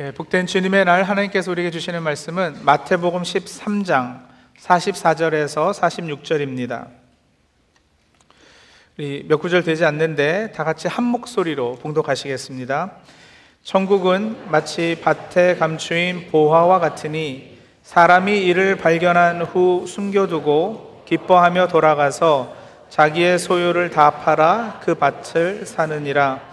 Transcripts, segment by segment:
예, 복된 주님의 날 하나님께서 우리에게 주시는 말씀은 마태복음 13장 44절에서 46절입니다. 우리 몇 구절 되지 않는데 다 같이 한 목소리로 봉독하시겠습니다. 천국은 마치 밭에 감추인 보화와 같으니 사람이 이를 발견한 후 숨겨두고 기뻐하며 돌아가서 자기의 소유를 다 팔아 그 밭을 사느니라.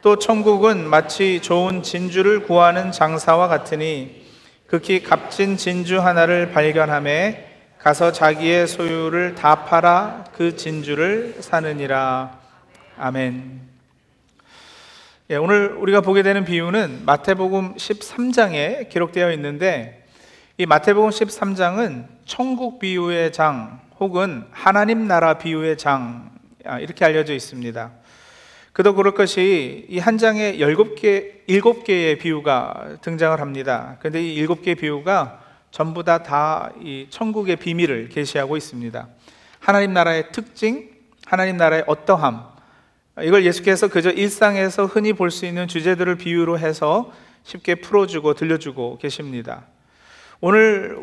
또 천국은 마치 좋은 진주를 구하는 장사와 같으니 극히 값진 진주 하나를 발견함에 가서 자기의 소유를 다 팔아 그 진주를 사느니라. 아멘. 예, 오늘 우리가 보게 되는 비유는 마태복음 13장에 기록되어 있는데 이 마태복음 13장은 천국 비유의 장 혹은 하나님 나라 비유의 장 아, 이렇게 알려져 있습니다. 그도 그럴 것이 이 한 장에 17개, 7개의 비유가 등장을 합니다. 그런데 이 7개의 비유가 전부 다 다 이 천국의 비밀을 계시하고 있습니다. 하나님 나라의 특징, 하나님 나라의 어떠함, 이걸 예수께서 그저 일상에서 흔히 볼 수 있는 주제들을 비유로 해서 쉽게 풀어주고 들려주고 계십니다. 오늘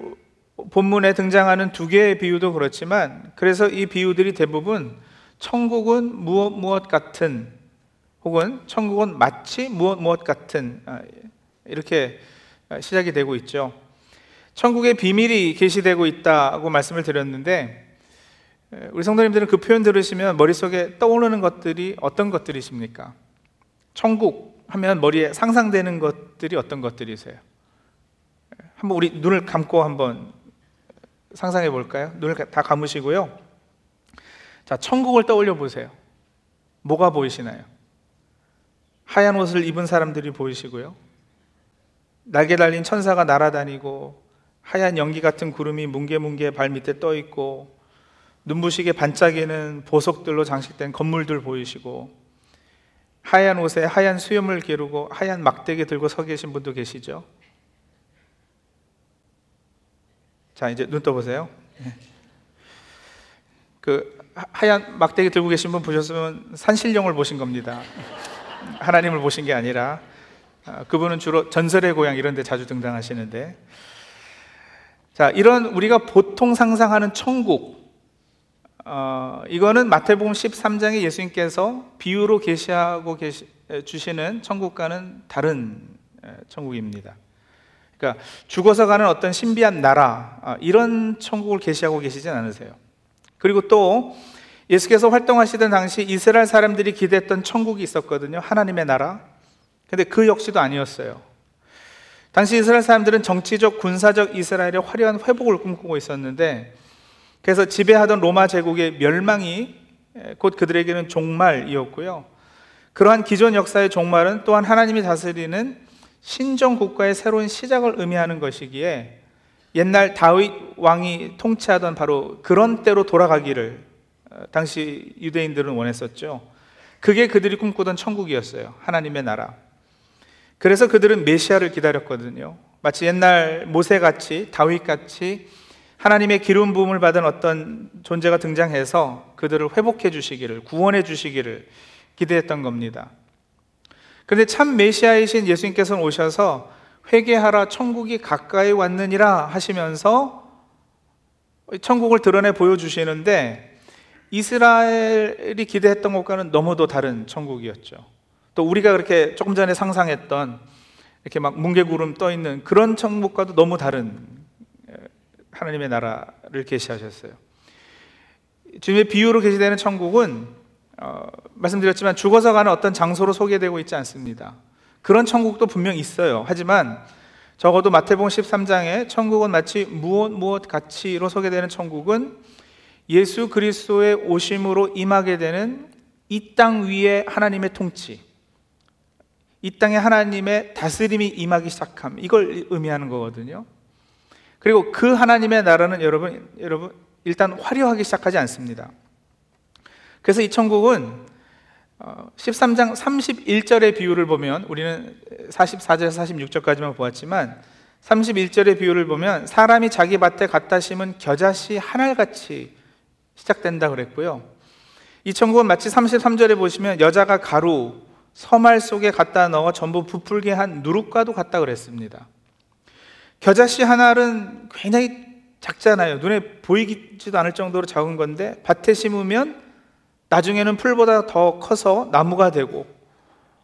본문에 등장하는 두 개의 비유도 그렇지만 그래서 이 비유들이 대부분 천국은 무엇 무엇 같은 혹은 천국은 마치 무엇 무엇 같은 아, 이렇게 시작이 되고 있죠. 천국의 비밀이 계시되고 있다고 말씀을 드렸는데 우리 성도님들은 그 표현 들으시면 머릿속에 떠오르는 것들이 어떤 것들이십니까? 천국 하면 머리에 상상되는 것들이 어떤 것들이세요? 한번 우리 눈을 감고 한번 상상해 볼까요? 눈을 다 감으시고요. 자, 천국을 떠올려 보세요. 뭐가 보이시나요? 하얀 옷을 입은 사람들이 보이시고요. 날개 달린 천사가 날아다니고 하얀 연기 같은 구름이 뭉게뭉게 발 밑에 떠 있고 눈부시게 반짝이는 보석들로 장식된 건물들 보이시고 하얀 옷에 하얀 수염을 기르고 하얀 막대기 들고 서 계신 분도 계시죠. 자, 이제 눈 떠보세요. 네. 그 하얀 막대기 들고 계신 분 보셨으면 산신령을 보신 겁니다. 하나님을 보신 게 아니라 아, 그분은 주로 전설의 고향 이런 데 자주 등장하시는데 자, 이런 우리가 보통 상상하는 천국 어, 이거는 마태복음 13장에 예수님께서 비유로 계시하고 계시, 주시는 천국과는 다른 천국입니다. 그러니까 죽어서 가는 어떤 신비한 나라 아, 이런 천국을 계시하고 계시진 않으세요. 그리고 또 예수께서 활동하시던 당시 이스라엘 사람들이 기대했던 천국이 있었거든요. 하나님의 나라. 근데 그 역시도 아니었어요. 당시 이스라엘 사람들은 정치적, 군사적 이스라엘의 화려한 회복을 꿈꾸고 있었는데 그래서 지배하던 로마 제국의 멸망이 곧 그들에게는 종말이었고요. 그러한 기존 역사의 종말은 또한 하나님이 다스리는 신정 국가의 새로운 시작을 의미하는 것이기에 옛날 다윗 왕이 통치하던 바로 그런 때로 돌아가기를 어, 당시 유대인들은 원했었죠. 그게 그들이 꿈꾸던 천국이었어요. 하나님의 나라. 그래서 그들은 메시아를 기다렸거든요. 마치 옛날 모세같이 다윗같이 하나님의 기름 부음을 받은 어떤 존재가 등장해서 그들을 회복해 주시기를 구원해 주시기를 기대했던 겁니다. 그런데 참 메시아이신 예수님께서는 오셔서 회개하라 천국이 가까이 왔느니라 하시면서 천국을 드러내 보여주시는데 이스라엘이 기대했던 것과는 너무도 다른 천국이었죠. 또 우리가 그렇게 조금 전에 상상했던 이렇게 막 뭉게구름 떠 있는 그런 천국과도 너무 다른 하나님의 나라를 계시하셨어요. 주님의 비유로 계시되는 천국은 어, 말씀드렸지만 죽어서 가는 어떤 장소로 소개되고 있지 않습니다. 그런 천국도 분명 있어요. 하지만 적어도 마태복음 13장에 천국은 마치 무엇 무엇 같이로 소개되는 천국은 예수 그리스도의 오심으로 임하게 되는 이 땅 위에 하나님의 통치, 이 땅에 하나님의 다스림이 임하기 시작함, 이걸 의미하는 거거든요. 그리고 그 하나님의 나라는 여러분, 여러분, 일단 화려하기 시작하지 않습니다. 그래서 이 천국은 13장 어, 31절의 비유를 보면 우리는 44절에서 46절까지만 보았지만 31절의 비유를 보면 사람이 자기 밭에 갖다 심은 겨자씨 하늘같이 시작된다 그랬고요. 이 천국은 마치 33절에 보시면 여자가 가루 서말 속에 갖다 넣어 전부 부풀게 한 누룩과도 같다 그랬습니다. 겨자씨 하나는 굉장히 작잖아요. 눈에 보이지도 않을 정도로 작은 건데 밭에 심으면 나중에는 풀보다 더 커서 나무가 되고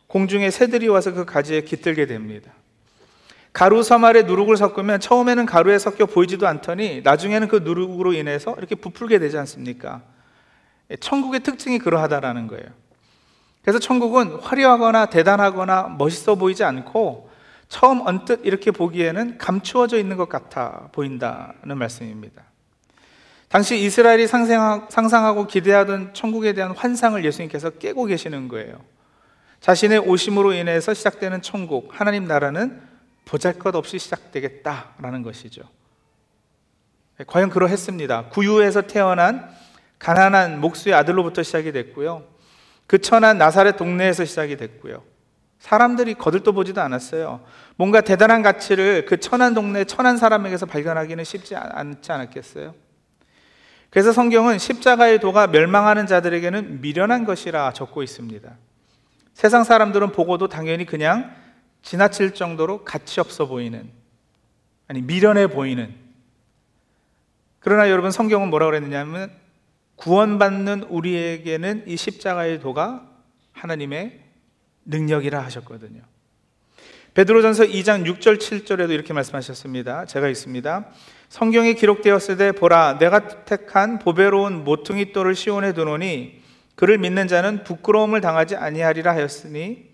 공중에 새들이 와서 그 가지에 깃들게 됩니다. 가루 서말에 누룩을 섞으면 처음에는 가루에 섞여 보이지도 않더니 나중에는 그 누룩으로 인해서 이렇게 부풀게 되지 않습니까? 천국의 특징이 그러하다라는 거예요. 그래서 천국은 화려하거나 대단하거나 멋있어 보이지 않고 처음 언뜻 이렇게 보기에는 감추어져 있는 것 같아 보인다는 말씀입니다. 당시 이스라엘이 상상하고 기대하던 천국에 대한 환상을 예수님께서 깨고 계시는 거예요. 자신의 오심으로 인해서 시작되는 천국, 하나님 나라는 보잘 것 없이 시작되겠다라는 것이죠. 과연 그러했습니다. 구유에서 태어난 가난한 목수의 아들로부터 시작이 됐고요. 그 천한 나사렛 동네에서 시작이 됐고요. 사람들이 거들떠 보지도 않았어요. 뭔가 대단한 가치를 그 천한 동네 천한 사람에게서 발견하기는 쉽지 않지 않았겠어요? 그래서 성경은 십자가의 도가 멸망하는 자들에게는 미련한 것이라 적고 있습니다. 세상 사람들은 보고도 당연히 그냥 지나칠 정도로 가치 없어 보이는, 아니, 미련해 보이는. 그러나 여러분 성경은 뭐라고 그랬느냐면 구원받는 우리에게는 이 십자가의 도가 하나님의 능력이라 하셨거든요. 베드로전서 2장 6절 7절에도 이렇게 말씀하셨습니다. 제가 있습니다. 성경에 기록되었을 때 보라 내가 택한 보배로운 모퉁이 돌을 시온에 두노니 그를 믿는 자는 부끄러움을 당하지 아니하리라 하였으니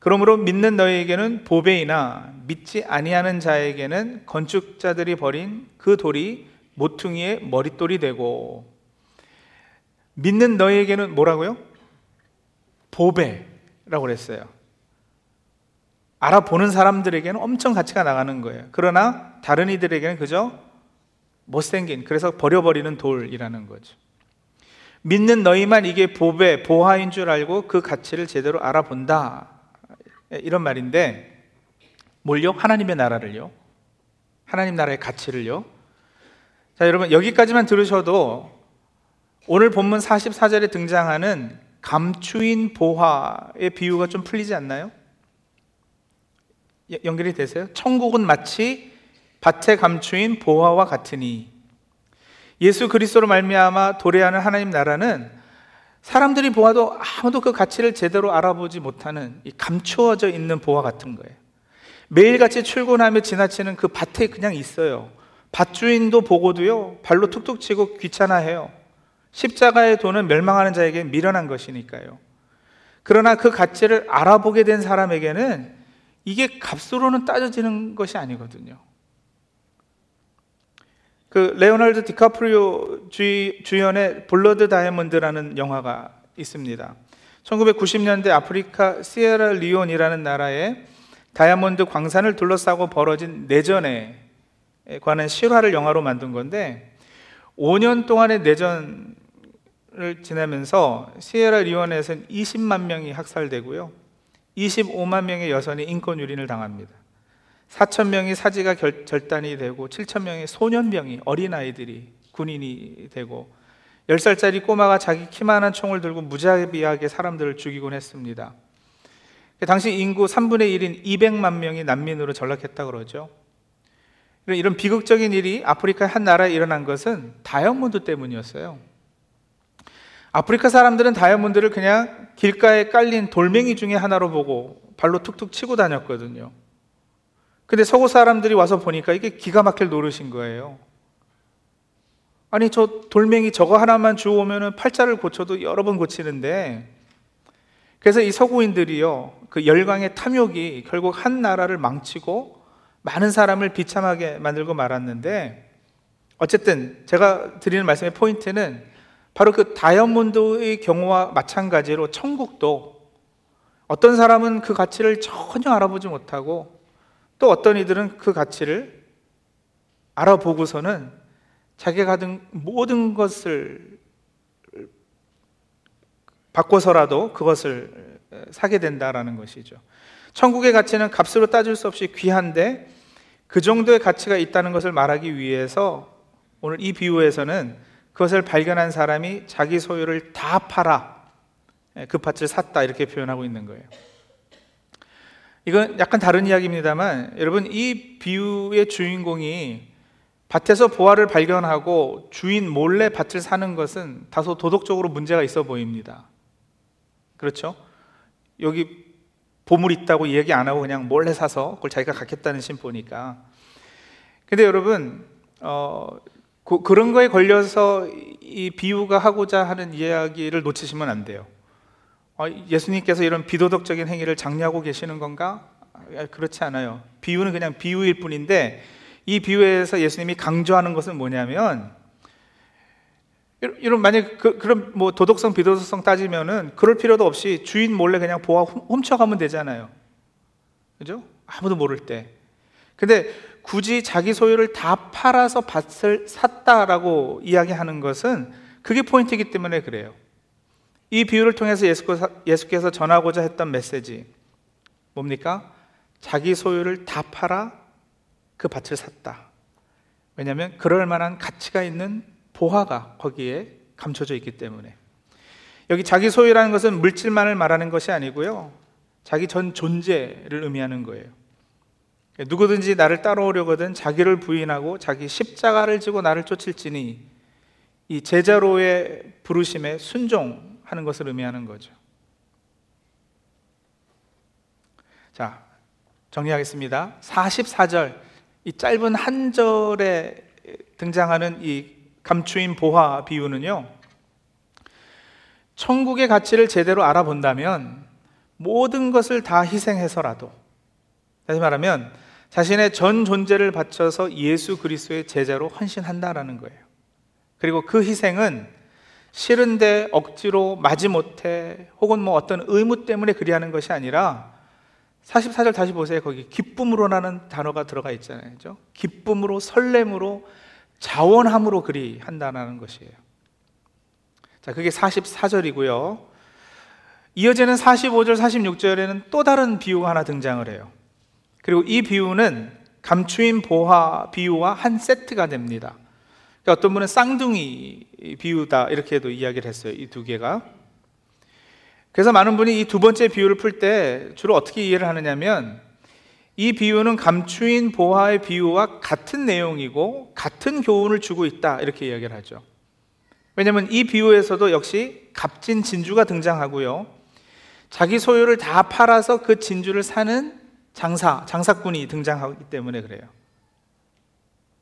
그러므로 믿는 너희에게는 보배이나 믿지 아니하는 자에게는 건축자들이 버린 그 돌이 모퉁이의 머릿돌이 되고 믿는 너희에게는 뭐라고요? 보배라고 그랬어요. 알아보는 사람들에게는 엄청 가치가 나가는 거예요. 그러나 다른 이들에게는 그저 못생긴, 그래서 버려버리는 돌이라는 거죠. 믿는 너희만 이게 보배, 보화인 줄 알고 그 가치를 제대로 알아본다. 이런 말인데, 뭘요? 하나님의 나라를요? 하나님 나라의 가치를요? 자, 여러분, 여기까지만 들으셔도 오늘 본문 44절에 등장하는 감추인 보화의 비유가 좀 풀리지 않나요? 연결이 되세요? 천국은 마치 밭에 감추인 보화와 같으니 예수 그리스도로 말미암아 도래하는 하나님 나라는 사람들이 보아도 아무도 그 가치를 제대로 알아보지 못하는 이 감추어져 있는 보화 같은 거예요. 매일같이 출근하며 지나치는 그 밭에 그냥 있어요. 밭주인도 보고도요, 발로 툭툭 치고 귀찮아해요. 십자가의 도는 멸망하는 자에게 미련한 것이니까요. 그러나 그 가치를 알아보게 된 사람에게는 이게 값으로는 따져지는 것이 아니거든요. 그 레오나르도 디카프리오 주연의 블러드 다이아몬드라는 영화가 있습니다. 1990년대 아프리카 시에라 리온이라는 나라에 다이아몬드 광산을 둘러싸고 벌어진 내전에 관한 실화를 영화로 만든 건데 5년 동안의 내전을 지나면서 시에라 리온에서는 20만 명이 학살되고요. 25만 명의 여성이 인권 유린을 당합니다. 4천 명이 사지가 결, 절단이 되고 7천 명의 소년병이 어린아이들이 군인이 되고 10살짜리 꼬마가 자기 키만한 총을 들고 무자비하게 사람들을 죽이곤 했습니다. 당시 인구 3분의 1인 200만 명이 난민으로 전락했다 그러죠. 이런 비극적인 일이 아프리카 한 나라에 일어난 것은 다이아몬드 때문이었어요. 아프리카 사람들은 다이아몬드를 그냥 길가에 깔린 돌멩이 중에 하나로 보고 발로 툭툭 치고 다녔거든요. 근데 서구 사람들이 와서 보니까 이게 기가 막힐 노릇인 거예요. 아니, 저 돌멩이 저거 하나만 주워오면 팔자를 고쳐도 여러 번 고치는데, 그래서 이 서구인들이요, 그 열광의 탐욕이 결국 한 나라를 망치고 많은 사람을 비참하게 만들고 말았는데, 어쨌든 제가 드리는 말씀의 포인트는 바로 그 다이아몬드의 경우와 마찬가지로 천국도 어떤 사람은 그 가치를 전혀 알아보지 못하고 또 어떤 이들은 그 가치를 알아보고서는 자기가 가진 모든 것을 바꿔서라도 그것을 사게 된다라는 것이죠. 천국의 가치는 값으로 따질 수 없이 귀한데 그 정도의 가치가 있다는 것을 말하기 위해서 오늘 이 비유에서는 그것을 발견한 사람이 자기 소유를 다 팔아 그 밭을 샀다 이렇게 표현하고 있는 거예요. 이건 약간 다른 이야기입니다만 여러분 이 비유의 주인공이 밭에서 보화를 발견하고 주인 몰래 밭을 사는 것은 다소 도덕적으로 문제가 있어 보입니다. 그렇죠? 여기 보물 있다고 얘기 안 하고 그냥 몰래 사서 그걸 자기가 갖겠다는 심보니까. 근데 여러분, 어, 그, 그런 거에 걸려서 이 비유가 하고자 하는 이야기를 놓치시면 안 돼요. 어, 예수님께서 이런 비도덕적인 행위를 장려하고 계시는 건가? 아, 그렇지 않아요. 비유는 그냥 비유일 뿐인데 이 비유에서 예수님이 강조하는 것은 뭐냐면 이런 만약 그, 그런 뭐 도덕성 비도덕성 따지면은 그럴 필요도 없이 주인 몰래 그냥 보아 훔쳐가면 되잖아요. 그죠? 아무도 모를 때. 근데 굳이 자기 소유를 다 팔아서 밭을 샀다라고 이야기하는 것은 그게 포인트이기 때문에 그래요. 이 비유를 통해서 예수께서 전하고자 했던 메시지 뭡니까? 자기 소유를 다 팔아 그 밭을 샀다. 왜냐하면 그럴 만한 가치가 있는 보화가 거기에 감춰져 있기 때문에 여기 자기 소유라는 것은 물질만을 말하는 것이 아니고요. 자기 전 존재를 의미하는 거예요. 누구든지 나를 따라오려거든 자기를 부인하고 자기 십자가를 지고 나를 쫓을지니 이 제자로의 부르심에 순종 하는 것을 의미하는 거죠. 자, 정리하겠습니다. 44절, 이 짧은 한 절에 등장하는 이 감추인 보화 비유는요, 천국의 가치를 제대로 알아본다면 모든 것을 다 희생해서라도, 다시 말하면 자신의 전 존재를 바쳐서 예수 그리스도의 제자로 헌신한다라는 거예요. 그리고 그 희생은 싫은데 억지로 마지못해 혹은 뭐 어떤 의무 때문에 그리하는 것이 아니라 44절 다시 보세요. 거기 기쁨으로라는 단어가 들어가 있잖아요. 그죠? 기쁨으로 설렘으로 자원함으로 그리 한다는 것이에요. 자, 그게 44절이고요. 이어지는 45절, 46절에는 또 다른 비유가 하나 등장을 해요. 그리고 이 비유는 감추인 보화 비유와 한 세트가 됩니다. 그러니까 어떤 분은 쌍둥이 비유다 이렇게도 이야기를 했어요. 이 두 개가. 그래서 많은 분이 이 두 번째 비유를 풀 때 주로 어떻게 이해를 하느냐면 이 비유는 감추인 보화의 비유와 같은 내용이고 같은 교훈을 주고 있다 이렇게 이야기를 하죠. 왜냐하면 이 비유에서도 역시 값진 진주가 등장하고요. 자기 소유를 다 팔아서 그 진주를 사는 장사, 장사꾼이 등장하기 때문에 그래요.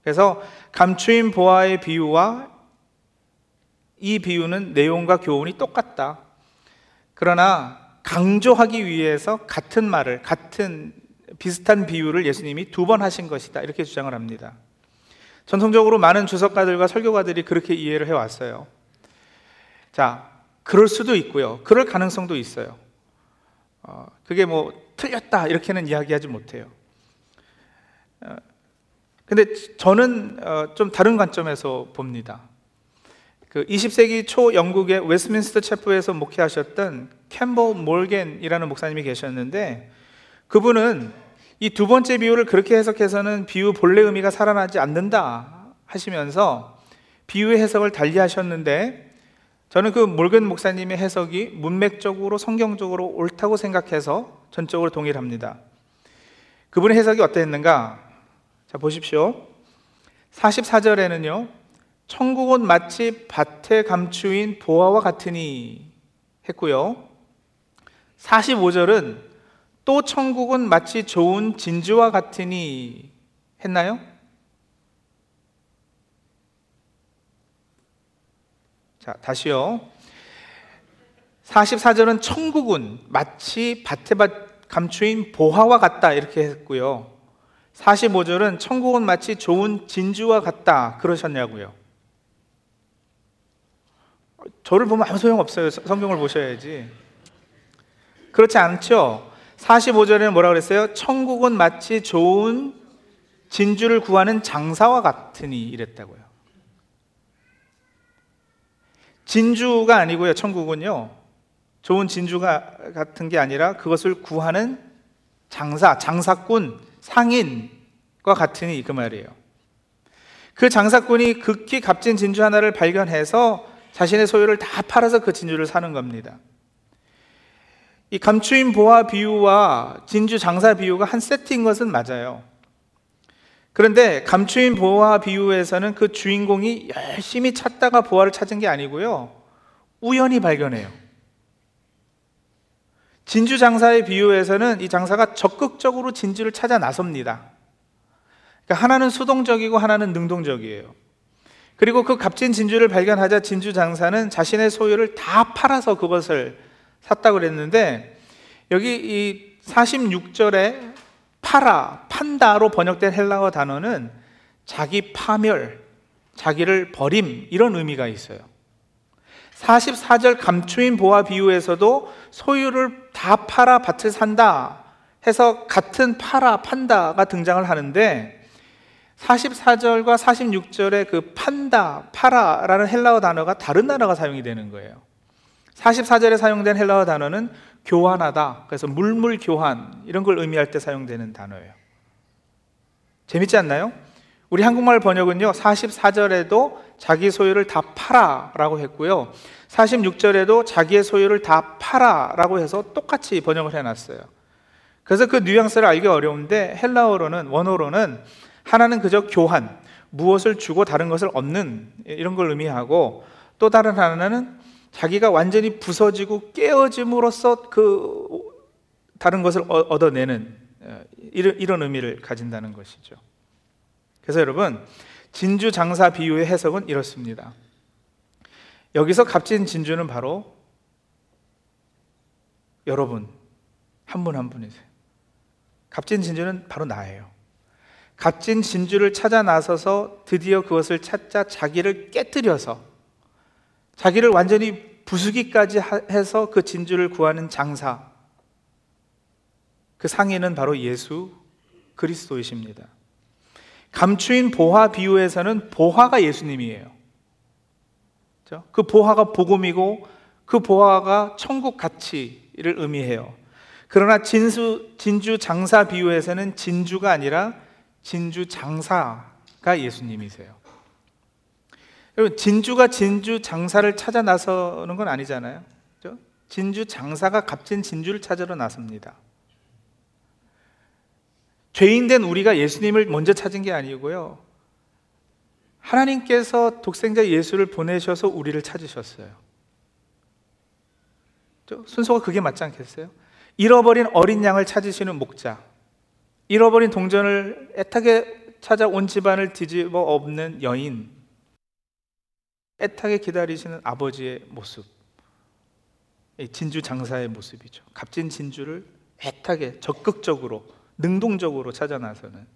그래서 감추인 보화의 비유와 이 비유는 내용과 교훈이 똑같다. 그러나 강조하기 위해서 같은 말을, 같은 비슷한 비유를 예수님이 두 번 하신 것이다. 이렇게 주장을 합니다. 전통적으로 많은 주석가들과 설교가들이 그렇게 이해를 해왔어요. 자, 그럴 수도 있고요. 그럴 가능성도 있어요. 어, 그게 뭐 틀렸다 이렇게는 이야기하지 못해요. 어, 근데 저는 어, 좀 다른 관점에서 봅니다. 그 20세기 초 영국의 웨스민스터 체프에서 목회하셨던 캠버 몰겐이라는 목사님이 계셨는데 그분은 이 두 번째 비유를 그렇게 해석해서는 비유 본래 의미가 살아나지 않는다 하시면서 비유의 해석을 달리 하셨는데 저는 그 몰겐 목사님의 해석이 문맥적으로 성경적으로 옳다고 생각해서 전적으로 동의를 합니다. 그분의 해석이 어땠는가? 자, 보십시오. 44절에는요, 천국은 마치 밭에 감추인 보화와 같으니 했고요. 45절은 또 천국은 마치 좋은 진주와 같으니 했나요? 자, 다시요. 44절은 천국은 마치 밭에 감추인 보화와 같다 이렇게 했고요. 45절은 천국은 마치 좋은 진주와 같다 그러셨냐고요. 저를 보면 아무 소용 없어요. 성경을 보셔야지. 그렇지 않죠? 45절에는 뭐라 그랬어요? 천국은 마치 좋은 진주를 구하는 장사와 같으니 이랬다고요. 진주가 아니고요. 천국은요. 좋은 진주가 같은 게 아니라 그것을 구하는 장사, 장사꾼, 상인과 같으니 그 말이에요. 그 장사꾼이 극히 값진 진주 하나를 발견해서 자신의 소유를 다 팔아서 그 진주를 사는 겁니다. 이 감추인 보화 비유와 진주 장사 비유가 한 세트인 것은 맞아요. 그런데 감추인 보화 비유에서는 그 주인공이 열심히 찾다가 보화를 찾은 게 아니고요. 우연히 발견해요. 진주 장사의 비유에서는 이 장사가 적극적으로 진주를 찾아 나섭니다. 그러니까 하나는 수동적이고 하나는 능동적이에요. 그리고 그 값진 진주를 발견하자 진주 장사는 자신의 소유를 다 팔아서 그것을 샀다고 그랬는데 여기 이 46절에 팔아, 판다로 번역된 헬라어 단어는 자기 파멸, 자기를 버림 이런 의미가 있어요. 44절 감추인 보화 비유에서도 소유를 다 팔아 밭을 산다 해서 같은 팔아, 판다가 등장을 하는데 44절과 46절에 그 판다, 파라라는 헬라어 단어가 다른 단어가 사용이 되는 거예요. 44절에 사용된 헬라어 단어는 교환하다. 그래서 물물 교환 이런 걸 의미할 때 사용되는 단어예요. 재밌지 않나요? 우리 한국말 번역은요. 44절에도 자기 소유를 다 팔아 라고 했고요. 46절에도 자기의 소유를 다 팔아 라고 해서 똑같이 번역을 해 놨어요. 그래서 그 뉘앙스를 알기 어려운데 헬라어로는 원어로는 하나는 그저 교환, 무엇을 주고 다른 것을 얻는 이런 걸 의미하고 또 다른 하나는 자기가 완전히 부서지고 깨어짐으로써 그 다른 것을 얻어내는 어, 이런, 이런 의미를 가진다는 것이죠. 그래서 여러분 진주 장사 비유의 해석은 이렇습니다. 여기서 값진 진주는 바로 여러분 한분한 분이세요. 값진 진주는 바로 나예요. 값진 진주를 찾아 나서서 드디어 그것을 찾자 자기를 깨뜨려서 자기를 완전히 부수기까지 해서 그 진주를 구하는 장사. 그 상인은 바로 예수 그리스도이십니다. 감추인 보화 비유에서는 보화가 예수님이에요. 그 보화가 복음이고 그 보화가 천국 가치를 의미해요. 그러나 진수, 진주 장사 비유에서는 진주가 아니라 진주 장사가 예수님이세요. 여러분 진주가 진주 장사를 찾아 나서는 건 아니잖아요. 그렇죠? 진주 장사가 값진 진주를 찾으러 나섭니다. 죄인된 우리가 예수님을 먼저 찾은 게 아니고요. 하나님께서 독생자 예수를 보내셔서 우리를 찾으셨어요. 순서가 그게 맞지 않겠어요? 잃어버린 어린 양을 찾으시는 목자, 잃어버린 동전을 애타게 찾아온 집안을 뒤집어 엎는 여인, 애타게 기다리시는 아버지의 모습. 진주 장사의 모습이죠. 값진 진주를 애타게 적극적으로 능동적으로 찾아 나서는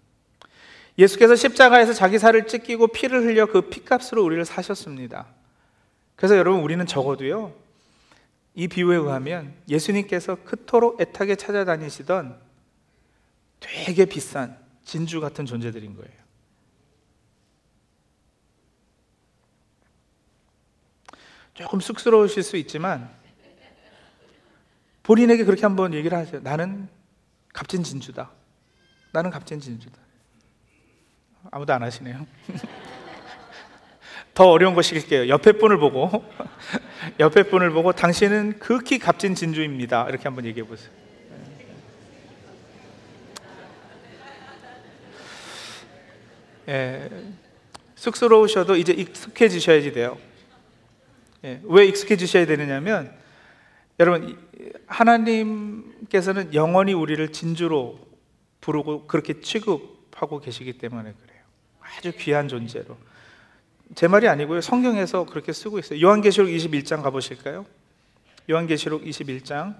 예수께서 십자가에서 자기 살을 찢기고 피를 흘려 그 피값으로 우리를 사셨습니다. 그래서 여러분 우리는 적어도요. 이 비유에 의하면 예수님께서 그토록 애타게 찾아다니시던 되게 비싼 진주 같은 존재들인 거예요. 조금 쑥스러우실 수 있지만 본인에게 그렇게 한번 얘기를 하세요. 나는 값진 진주다. 나는 값진 진주다. 아무도 안 하시네요. 더 어려운 거 시킬게요. 옆에 분을 보고 옆에 분을 보고 당신은 극히 값진 진주입니다. 이렇게 한번 얘기해 보세요. 예, 쑥스러우셔도 이제 익숙해지셔야지 돼요. 예, 왜 익숙해지셔야 되느냐면 여러분 하나님께서는 영원히 우리를 진주로 부르고 그렇게 취급하고 계시기 때문에 그래요. 아주 귀한 존재로. 제 말이 아니고요. 성경에서 그렇게 쓰고 있어요. 요한계시록 21장 가보실까요? 요한계시록 21장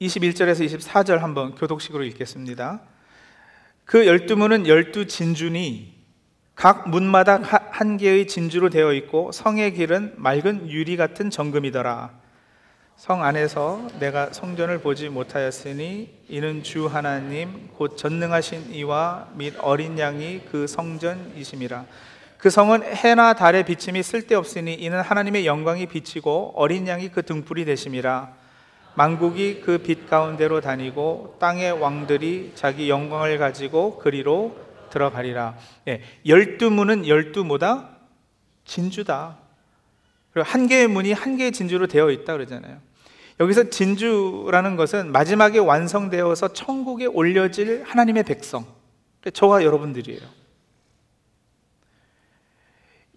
21절에서 24절 한번 교독식으로 읽겠습니다. 그 열두 문은 열두 진주니 각 문마다 한 개의 진주로 되어 있고 성의 길은 맑은 유리 같은 정금이더라. 성 안에서 내가 성전을 보지 못하였으니 이는 주 하나님 곧 전능하신 이와 및 어린 양이 그 성전이심이라. 그 성은 해나 달의 비침이 쓸데없으니 이는 하나님의 영광이 비치고 어린 양이 그 등불이 되심이라. 만국이 그 빛 가운데로 다니고 땅의 왕들이 자기 영광을 가지고 그리로 들어가리라. 예, 열두 문은 열두 뭐다? 진주다. 그리고 한 개의 문이 한 개의 진주로 되어 있다 그러잖아요. 여기서 진주라는 것은 마지막에 완성되어서 천국에 올려질 하나님의 백성, 저와 여러분들이에요.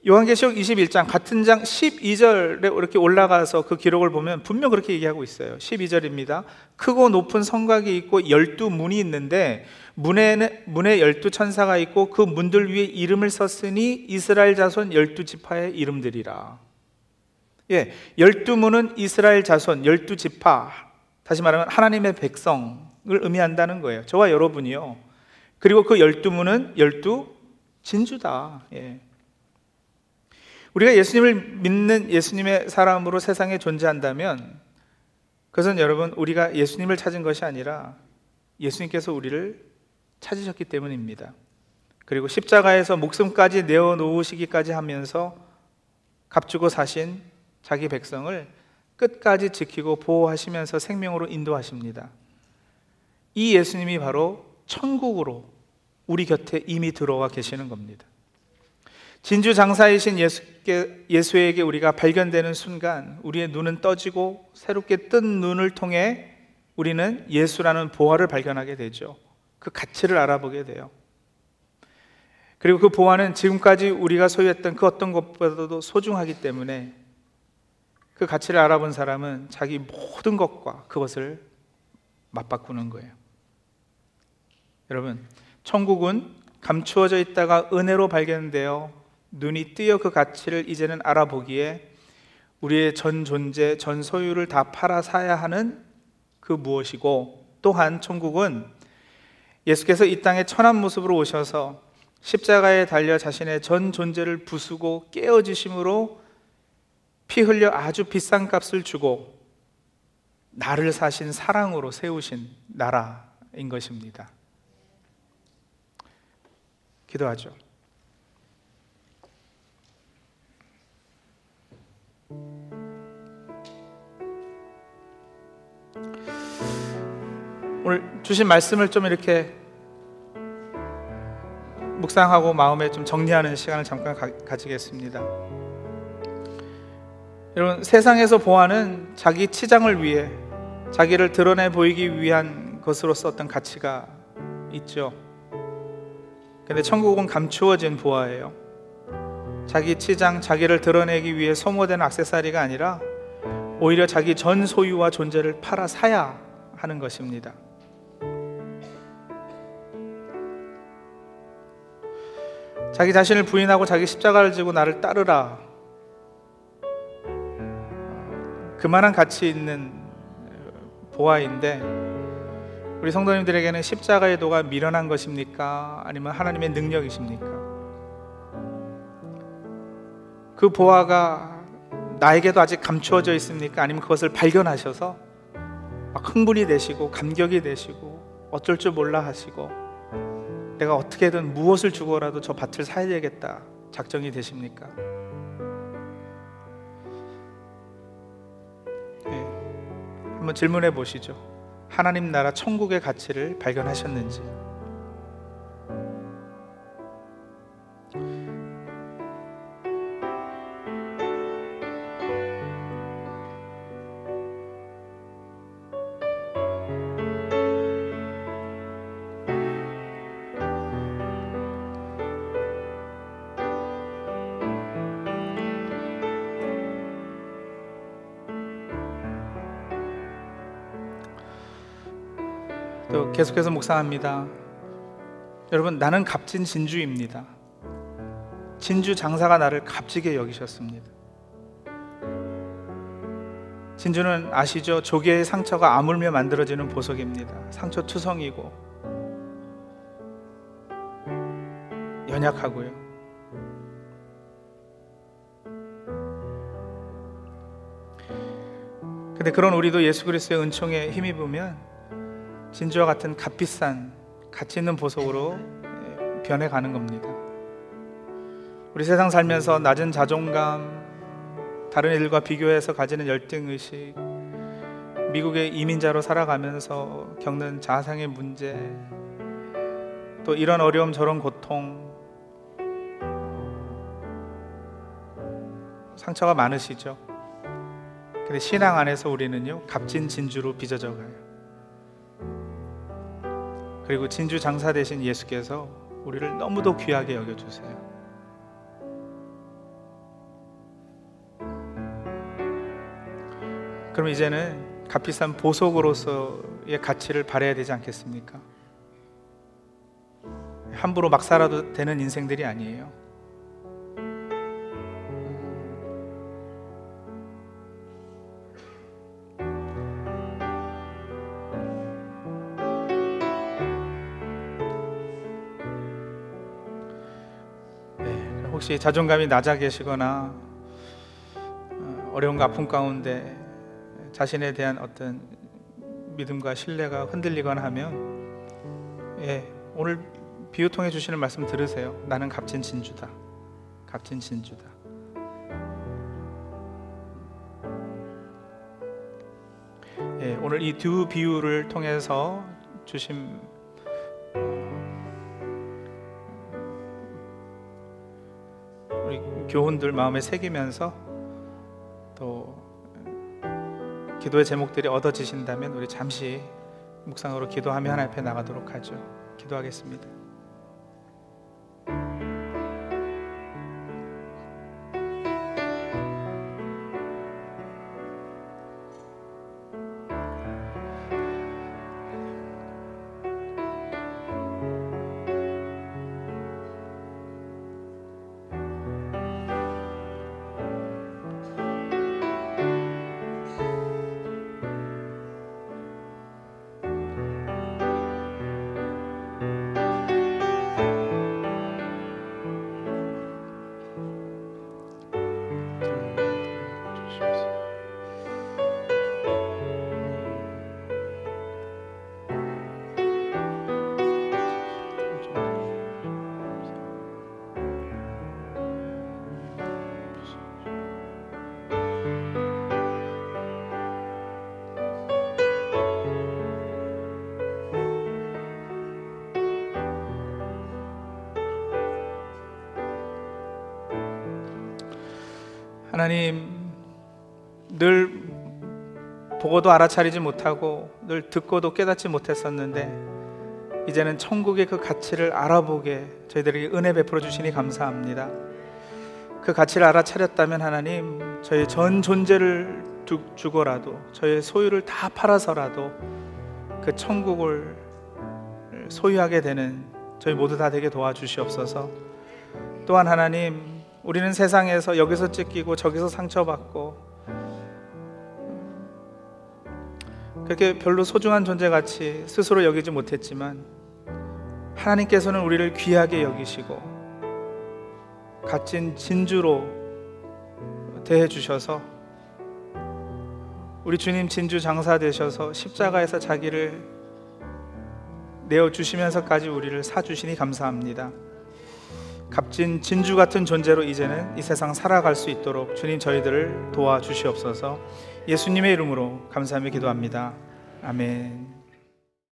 요한계시록 21장 같은 장 12절에 이렇게 올라가서 그 기록을 보면 분명 그렇게 얘기하고 있어요. 12절입니다. 크고 높은 성곽이 있고 열두 문이 있는데 문에는 문에 열두 천사가 있고 그 문들 위에 이름을 썼으니 이스라엘 자손 열두 지파의 이름들이라. 예, 열두 문은 이스라엘 자손 열두 지파 다시 말하면 하나님의 백성을 의미한다는 거예요. 저와 여러분이요. 그리고 그 열두 문은 열두 진주다. 예. 우리가 예수님을 믿는 예수님의 사람으로 세상에 존재한다면 그것은 여러분 우리가 예수님을 찾은 것이 아니라 예수님께서 우리를 찾으셨기 때문입니다. 그리고 십자가에서 목숨까지 내어 놓으시기까지 하면서 값주고 사신 자기 백성을 끝까지 지키고 보호하시면서 생명으로 인도하십니다. 이 예수님이 바로 천국으로 우리 곁에 이미 들어와 계시는 겁니다. 진주 장사이신 예수께, 예수에게 우리가 발견되는 순간 우리의 눈은 떠지고 새롭게 뜬 눈을 통해 우리는 예수라는 보화를 발견하게 되죠. 그 가치를 알아보게 돼요. 그리고 그 보화는 지금까지 우리가 소유했던 그 어떤 것보다도 소중하기 때문에 그 가치를 알아본 사람은 자기 모든 것과 그것을 맞바꾸는 거예요. 여러분, 천국은 감추어져 있다가 은혜로 발견되어 눈이 뜨여 그 가치를 이제는 알아보기에 우리의 전 존재, 전 소유를 다 팔아 사야 하는 그 무엇이고 또한 천국은 예수께서 이 땅에 천한 모습으로 오셔서 십자가에 달려 자신의 전 존재를 부수고 깨어지심으로 피 흘려 아주 비싼 값을 주고 나를 사신 사랑으로 세우신 나라인 것입니다. 기도하죠. 오늘 주신 말씀을 좀 이렇게 묵상하고 마음에 좀 정리하는 시간을 잠깐 가, 지겠습니다 여러분 세상에서 보아는 자기 치장을 위해 자기를 드러내 보이기 위한 것으로서 어떤 가치가 있죠. 근데 천국은 감추어진 보아예요. 자기 치장, 자기를 드러내기 위해 소모된 악세사리가 아니라 오히려 자기 전 소유와 존재를 팔아 사야 하는 것입니다. 자기 자신을 부인하고 자기 십자가를 지고 나를 따르라. 그만한 가치 있는 보아인데 우리 성도님들에게는 십자가의 도가 미련한 것입니까? 아니면 하나님의 능력이십니까? 그 보아가 나에게도 아직 감추어져 있습니까? 아니면 그것을 발견하셔서 막 흥분이 되시고 감격이 되시고 어쩔 줄 몰라 하시고 내가 어떻게든 무엇을 주고라도 저 밭을 사야 되겠다 작정이 되십니까? 네. 한번 질문해 보시죠. 하나님 나라 천국의 가치를 발견하셨는지. 계속해서 묵상합니다. 여러분, 나는 값진 진주입니다. 진주 장사가 나를 값지게 여기셨습니다. 진주는 아시죠? 조개의 상처가 아물며 만들어지는 보석입니다. 상처 투성이고 연약하고요. 근데 그런 우리도 예수 그리스도의 은총에 힘입으면 진주와 같은 값비싼 가치 있는 보석으로 예, 변해가는 겁니다. 우리 세상 살면서 낮은 자존감, 다른 일과 비교해서 가지는 열등 의식, 미국의 이민자로 살아가면서 겪는 자상의 문제, 또 이런 어려움 저런 고통, 상처가 많으시죠. 근데 신앙 안에서 우리는요 값진 진주로 빚어져 가요. 그리고 진주 장사 되신 예수께서 우리를 너무도 귀하게 여겨 주세요. 그럼 이제는 값비싼 보석으로서의 가치를 발해야 되지 않겠습니까? 함부로 막 살아도 되는 인생들이 아니에요. 혹시 자존감이 낮아 계시거나 어, 어려움과 아픔 가운데 자신에 대한 어떤 믿음과 신뢰가 흔들리거나 하면 예, 오늘 비유 통해 주시는 말씀 들으세요. 나는 값진 진주다. 값진 진주다. 예, 오늘 이 두 비유를 통해서 주신 교훈들 마음에 새기면서 또 기도의 제목들이 얻어지신다면 우리 잠시 묵상으로 기도하며 하나님 앞에 나가도록 하죠. 기도하겠습니다. 하나님 늘 보고도 알아차리지 못하고 늘 듣고도 깨닫지 못했었는데 이제는 천국의 그 가치를 알아보게 저희들에게 은혜 베풀어 주시니 감사합니다. 그 가치를 알아차렸다면 하나님 저희 전 존재를 두, 주고라도 저의 소유를 다 팔아서라도 그 천국을 소유하게 되는 저희 모두 다 되게 도와주시옵소서. 또한 하나님 우리는 세상에서 여기서 찢기고 저기서 상처받고 그렇게 별로 소중한 존재 같이 스스로 여기지 못했지만 하나님께서는 우리를 귀하게 여기시고 값진 진주로 대해 주셔서 우리 주님 진주 장사 되셔서 십자가에서 자기를 내어 주시면서까지 우리를 사 주시니 감사합니다. 값진 진주 같은 존재로 이제는 이 세상 살아갈 수 있도록 주님 저희들을 도와 주시옵소서. 예수님의 이름으로 감사하며 기도합니다. 아멘.